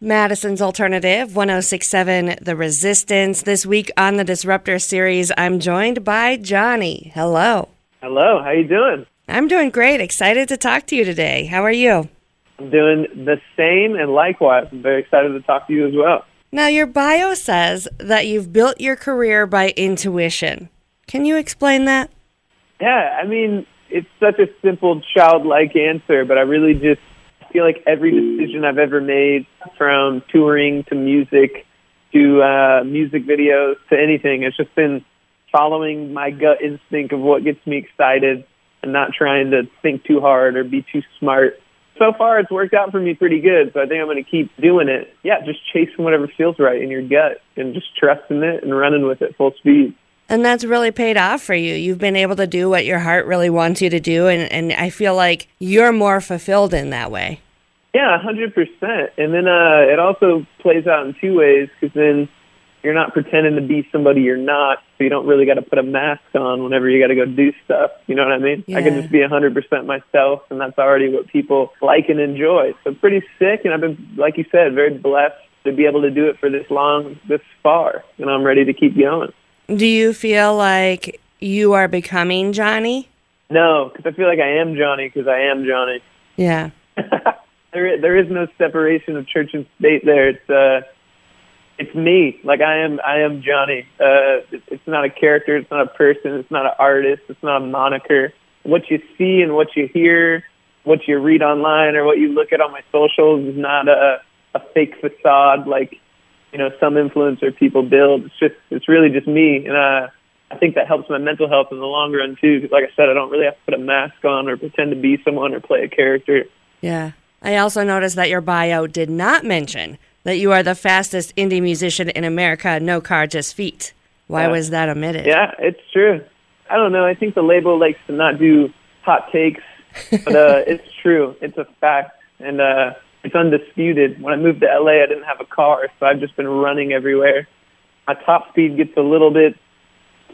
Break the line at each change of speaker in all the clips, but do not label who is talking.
Madison's Alternative 1067 The Resistance. This week on the Disruptor series, I'm joined by Johnny. Hello.
Hello, how you doing?
I'm doing great. Excited to talk to you today. How are you?
I'm doing the same and likewise. I'm very excited to talk to you as well.
Now, your bio says that you've built your career by intuition. Can you explain that?
Yeah, I mean, it's such a simple childlike answer, but I really just feel like every decision I've ever made, from touring to music to uh, music videos to anything, it's just been following my gut instinct of what gets me excited and not trying to think too hard or be too smart. So far, it's worked out for me pretty good, so I think I'm going to keep doing it. Yeah, just chasing whatever feels right in your gut and just trusting it and running with it full speed.
And that's really paid off for you. You've been able to do what your heart really wants you to do, and, and I feel like you're more fulfilled in that way.
Yeah, hundred percent. And then uh, it also plays out in two ways because then you're not pretending to be somebody you're not, so you don't really got to put a mask on whenever you got to go do stuff. You know what I mean? I can just be hundred percent myself, and that's already what people like and enjoy. So pretty sick, and I've been, like you said, very blessed to be able to do it for this long, this far, and I'm ready to keep going.
Do you feel like you are becoming Johnny?
No, because I feel like I am Johnny because I am Johnny.
Yeah.
There, there is no separation of church and state. There, it's uh, it's me. Like I am, I am Johnny. Uh, it, it's not a character. It's not a person. It's not an artist. It's not a moniker. What you see and what you hear, what you read online or what you look at on my socials is not a a fake facade like you know some influencer people build. It's just, it's really just me, and uh, I think that helps my mental health in the long run too. Because like I said, I don't really have to put a mask on or pretend to be someone or play a character.
Yeah. I also noticed that your bio did not mention that you are the fastest indie musician in America, no car, just feet. Why
Yeah.
was that omitted?
Yeah, it's true. I don't know. I think the label likes to not do hot takes, but uh, it's true. It's a fact, and uh, it's undisputed. When I moved to LA, I didn't have a car, so I've just been running everywhere. My top speed gets a little bit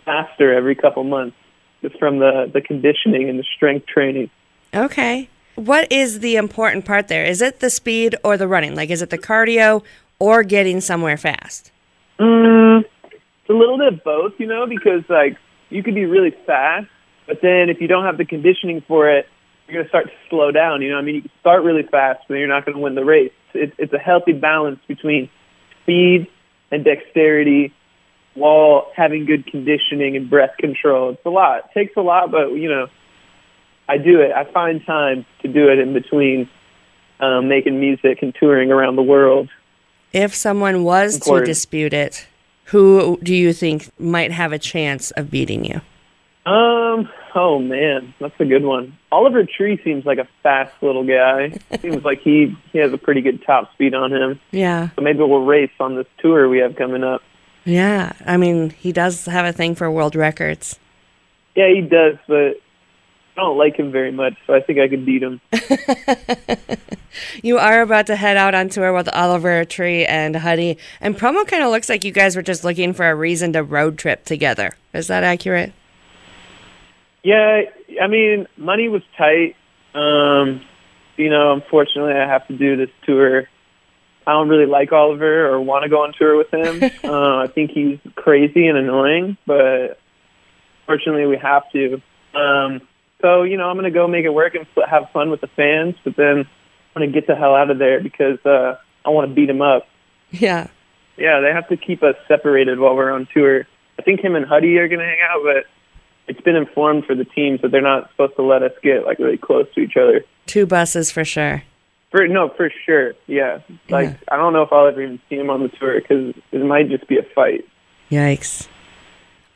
faster every couple months, just from the the conditioning and the strength training.
Okay. What is the important part there? Is it the speed or the running? Like, is it the cardio or getting somewhere fast?
Mm, it's a little bit of both, you know, because like you could be really fast, but then if you don't have the conditioning for it, you're going to start to slow down. You know, I mean, you can start really fast, but then you're not going to win the race. It's, it's a healthy balance between speed and dexterity while having good conditioning and breath control. It's a lot. It takes a lot, but you know, I do it. I find time to do it in between um, making music and touring around the world.
If someone was to dispute it, who do you think might have a chance of beating you?
Um. Oh man, that's a good one. Oliver Tree seems like a fast little guy. seems like he he has a pretty good top speed on him.
Yeah.
So maybe we'll race on this tour we have coming up.
Yeah. I mean, he does have a thing for world records.
Yeah, he does, but I don't like him very much, so I think I could beat him.
You are about to head out on tour with Oliver Tree and Huddy, and promo kind of looks like you guys were just looking for a reason to road trip together. Is that accurate?
Yeah, I mean, money was tight. Um, you know, unfortunately, I have to do this tour. I don't really like Oliver or want to go on tour with him. uh, I think he's crazy and annoying, but fortunately, we have to. Um, so, you know, I'm going to go make it work and have fun with the fans, but then I'm going to get the hell out of there because uh, I want to beat him up.
Yeah.
Yeah, they have to keep us separated while we're on tour. I think him and Huddy are going to hang out, but it's been informed for the teams that they're not supposed to let us get like really close to each other.
Two buses for sure.
For no, for sure. Yeah, like
Yeah.
I don't know if I'll ever even see him on the tour because it might just be a fight.
Yikes.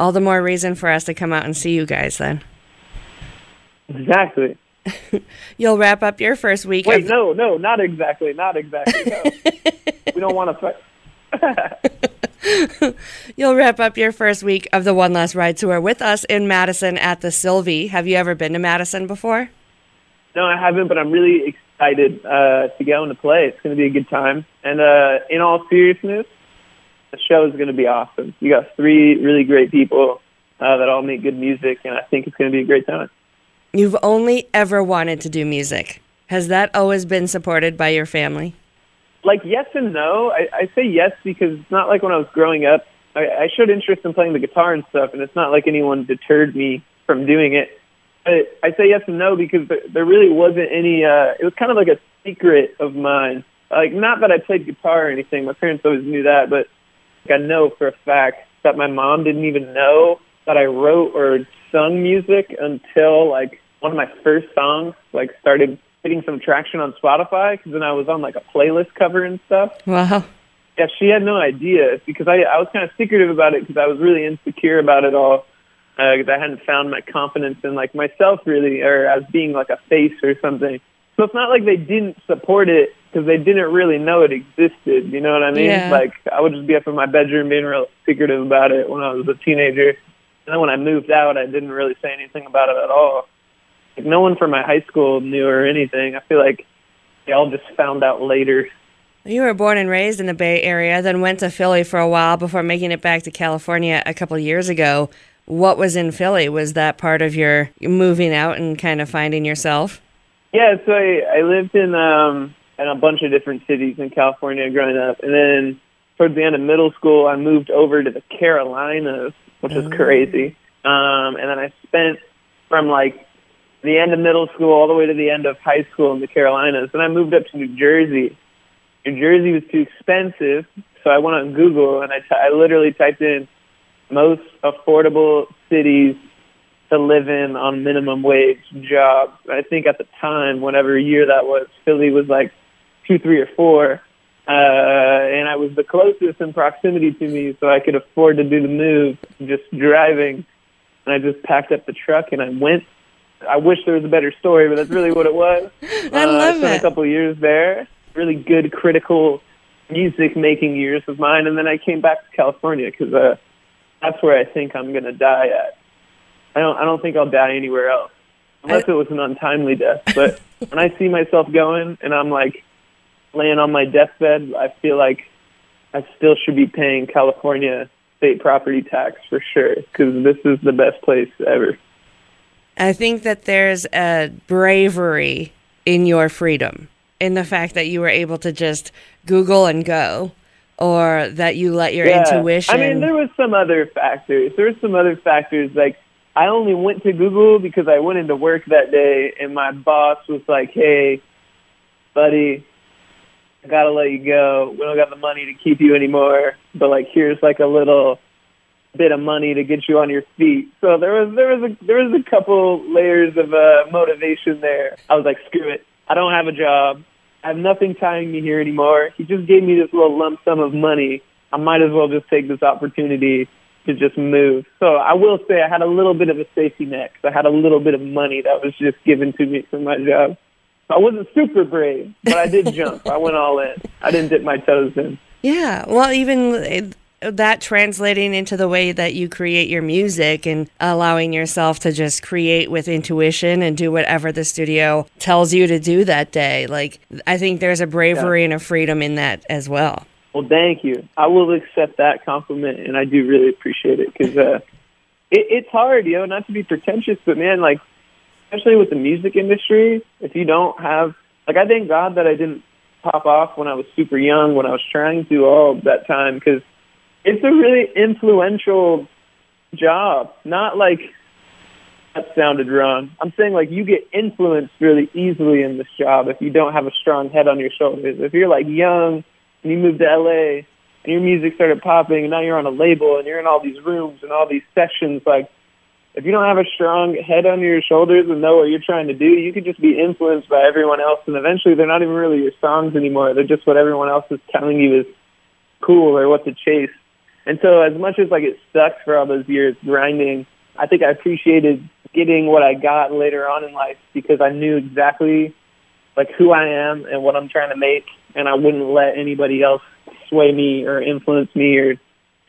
All the more reason for us to come out and see you guys then.
Exactly.
You'll wrap up your first week.
Wait,
of-
no, no, not exactly, not exactly. No. we don't want to fight.
You'll wrap up your first week of the One Last Ride tour with us in Madison at the Sylvee. Have you ever been to Madison before?
No, I haven't, but I'm really excited uh, to go and to play. It's going to be a good time. And uh, in all seriousness, the show is going to be awesome. You got three really great people uh, that all make good music, and I think it's going to be a great time.
You've only ever wanted to do music. Has that always been supported by your family?
Like yes and no. I, I say yes because it's not like when I was growing up, I, I showed interest in playing the guitar and stuff, and it's not like anyone deterred me from doing it. But I say yes and no because there, there really wasn't any. uh It was kind of like a secret of mine. Like not that I played guitar or anything. My parents always knew that, but like, I know for a fact that my mom didn't even know that I wrote or sung music until like one of my first songs like started getting some traction on Spotify because then I was on like a playlist cover and stuff.
Wow.
Yeah, she had no idea because I I was kind of secretive about it because I was really insecure about it all because uh, I hadn't found my confidence in like myself really or as being like a face or something. So it's not like they didn't support it because they didn't really know it existed. You know what I mean?
Yeah.
Like I would just be up in my bedroom being real secretive about it when I was a teenager. And then when I moved out, I didn't really say anything about it at all. Like no one from my high school knew or anything. I feel like they all just found out later.
You were born and raised in the Bay Area, then went to Philly for a while before making it back to California a couple years ago. What was in Philly? Was that part of your moving out and kind of finding yourself?
Yeah, so I, I lived in um in a bunch of different cities in California growing up, and then towards the end of middle school, I moved over to the Carolinas, which was crazy. Um, and then I spent from like the end of middle school all the way to the end of high school in the Carolinas. Then I moved up to New Jersey. New Jersey was too expensive, so I went on Google and I, t- I literally typed in most affordable cities to live in on minimum wage jobs. I think at the time, whatever year that was, Philly was like two, three, or four. Uh, and I was the closest in proximity to me, so I could afford to do the move just driving. And I just packed up the truck and I went. I wish there was a better story, but that's really what it was.
I
uh,
love
I spent
it.
a couple of years there. Really good critical music making years of mine, and then I came back to California because uh, that's where I think I'm gonna die at. I don't. I don't think I'll die anywhere else, unless it was an untimely death. But when I see myself going, and I'm like laying on my deathbed, I feel like I still should be paying California state property tax for sure because this is the best place ever.
I think that there's a bravery in your freedom, in the fact that you were able to just Google and go, or that you let your intuition.
I mean, there was some other factors. There were some other factors like I only went to Google because I went into work that day and my boss was like, "Hey, buddy, I gotta let you go. We don't got the money to keep you anymore, but like here's like a little bit of money to get you on your feet." So there was there was a there was a couple layers of uh, motivation there. I was like, "Screw it. I don't have a job. I have nothing tying me here anymore. He just gave me this little lump sum of money. I might as well just take this opportunity to just move. So I will say I had a little bit of a safety net 'cause I had a little bit of money that was just given to me from my job. I wasn't super brave, but I did jump. I went all in. I didn't dip my toes in.
Yeah, well, even it- that translating into the way that you create your music and allowing yourself to just create with intuition and do whatever the studio tells you to do that day. Like, I think there's a bravery and a freedom in that as well.
Well, thank you. I will accept that compliment, and I do really appreciate it because uh, it, it's hard, you know, not to be pretentious, but man, like, especially with the music industry, if you don't have, like, I thank God that I didn't pop off when I was super young, when I was trying to all that time, because it's a really influential job. Not like that sounded wrong. I'm saying like you get influenced really easily in this job if you don't have a strong head on your shoulders. If you're like young and you move to LA and your music started popping and now you're on a label and you're in all these rooms and all these sessions, like if you don't have a strong head on your shoulders and know what you're trying to do, you could just be influenced by everyone else and eventually they're not even really your songs anymore. They're just what everyone else is telling you is cool or what to chase. And so as much as like it sucked for all those years grinding, I think I appreciated getting what I got later on in life because I knew exactly like who I am and what I'm trying to make and I wouldn't let anybody else sway me or influence me or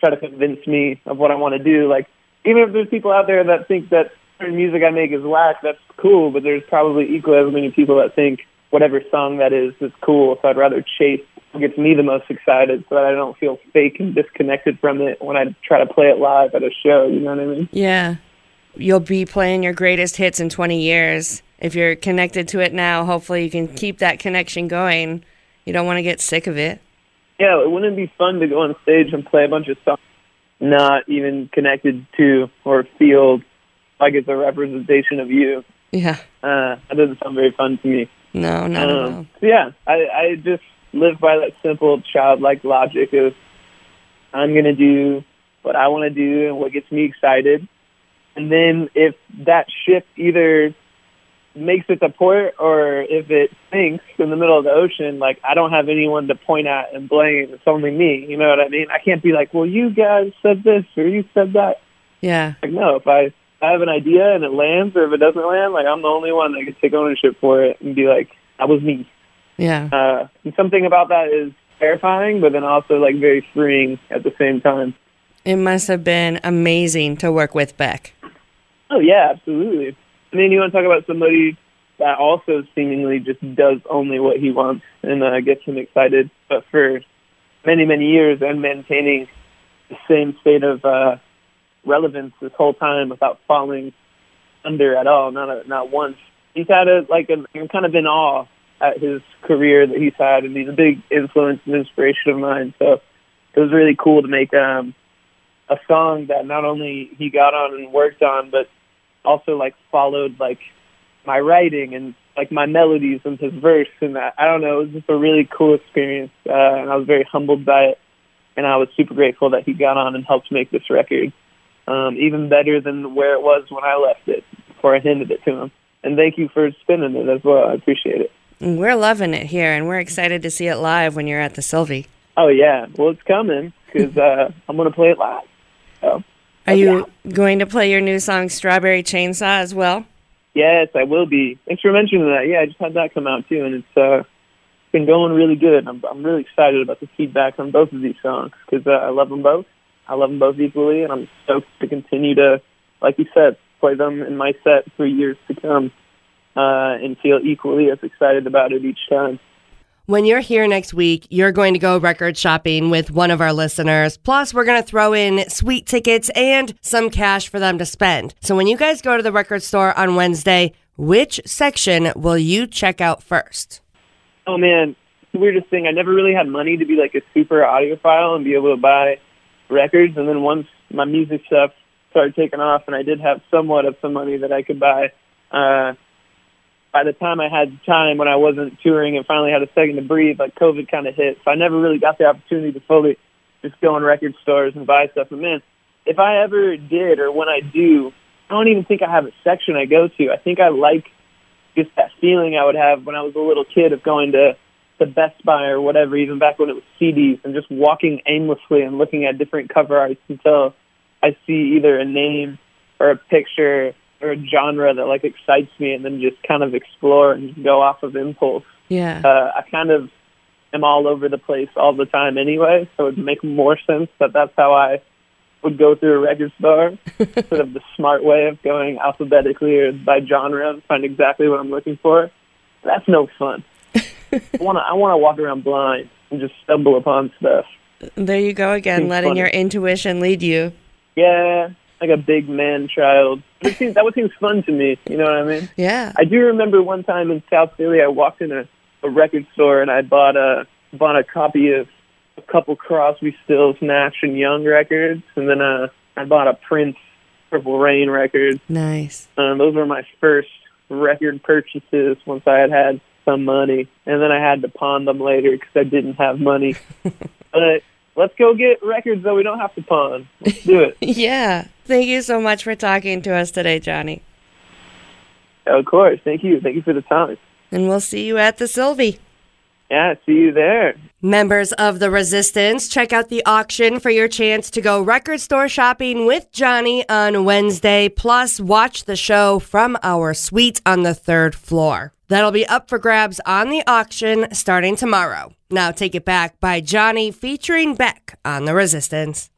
try to convince me of what I want to do. Like even if there's people out there that think that certain music I make is whack, that's cool, but there's probably equally as many people that think whatever song that is is cool. So I'd rather chase gets me the most excited so that I don't feel fake and disconnected from it when I try to play it live at a show, you know what I mean?
Yeah. You'll be playing your greatest hits in 20 years. If you're connected to it now, hopefully you can keep that connection going You don't want to get sick of it.
Yeah, it wouldn't be fun to go on stage and play a bunch of songs not even connected to or feel like it's a representation of you.
Yeah.
Uh, that doesn't sound very fun to me.
No, not at all.
Um, yeah, I, I just live by that simple childlike logic of I'm gonna do what I want to do and what gets me excited, and then if that ship either makes it to port or if it sinks in the middle of the ocean, like I don't have anyone to point at and blame. It's only me. You know what I mean? I can't be like, well, you guys said this or you said that.
Yeah.
Like no, if I I have an idea and it lands or if it doesn't land, like I'm the only one that can take ownership for it and be like, that was me.
Yeah.
Uh, and something about that is terrifying, but then also like very freeing at the same time.
It must have been amazing to work with Beck.
Oh yeah, absolutely. I mean, you want to talk about somebody that also seemingly just does only what he wants and uh, gets him excited, but for many many years and maintaining the same state of uh, relevance this whole time without falling under at all, not a, not once. He's had a like a, I'm kind of in awe at his career that he's had, and he's a big influence and inspiration of mine. So it was really cool to make um, a song that not only he got on and worked on, but also like followed like my writing and like my melodies and his verse and that. I don't know, it was just a really cool experience, uh, and I was very humbled by it. And I was super grateful that he got on and helped make this record um, even better than where it was when I left it before I handed it to him. And thank you for spinning it as well. I appreciate it.
We're loving it here, and we're excited to see it live when you're at the Sylvee.
Oh yeah, well it's coming because uh, I'm gonna play it live. So
Are you going to play your new song "Strawberry Chainsaw" as well?
yes, I will be. Thanks for mentioning that. Yeah, I just had that come out too, and it's uh, been going really good. I'm I'm really excited about the feedback on both of these songs because uh, I love them both. I love them both equally, and I'm stoked to continue to, like you said, play them in my set for years to come, uh, and feel equally as excited about it each time.
When you're here next week, you're going to go record shopping with one of our listeners. Plus, we're going to throw in sweet tickets and some cash for them to spend. So when you guys go to the record store on Wednesday, which section will you check out first?
Oh man, it's the weirdest thing. I never really had money to be like a super audiophile and be able to buy records. And then once my music stuff started taking off, and I did have somewhat of some money that I could buy. Uh, by the time I had time when I wasn't touring and finally had a second to breathe, like COVID kind of hit. So I never really got the opportunity to fully just go in record stores and buy stuff. And man, if I ever did or when I do, I don't even think I have a section I go to. I think I like just that feeling I would have when I was a little kid of going to the Best Buy or whatever, even back when it was CDs, and just walking aimlessly and looking at different cover arts until I see either a name or a picture or a genre that like excites me, and then just kind of explore and go off of impulse.
Yeah.
Uh, I kind of am all over the place all the time anyway, so it would make more sense that that's how I would go through a record store instead of the smart way of going alphabetically or by genre and find exactly what I'm looking for. That's no fun. I want to I want to walk around blind and just stumble upon stuff.
There you go again,
Seems
letting
funny.
your intuition lead you.
Yeah, like a big man child. It seems, that would seem fun to me. You know what I mean?
Yeah.
I do remember one time in South Philly, I walked in a, a record store and I bought a bought a copy of a couple Crosby, Stills, Nash and Young records, and then uh, I bought a Prince Purple Rain record.
Nice.
Um, those were my first record purchases once I had had some money, and then I had to pawn them later because I didn't have money. but let's go get records that we don't have to pawn. Let's do it.
Yeah. Thank you so much for talking to us today, Johnny.
of course. Thank you. Thank you for the time.
And we'll see you at the Sylvee.
Yeah, see you there.
Members of the Resistance, check out the auction for your chance to go record store shopping with Johnny on Wednesday. Plus, watch the show from our suite on the third floor. That'll be up for grabs on the auction starting tomorrow. Now, Take It Back by Johnny featuring Beck on The Resistance.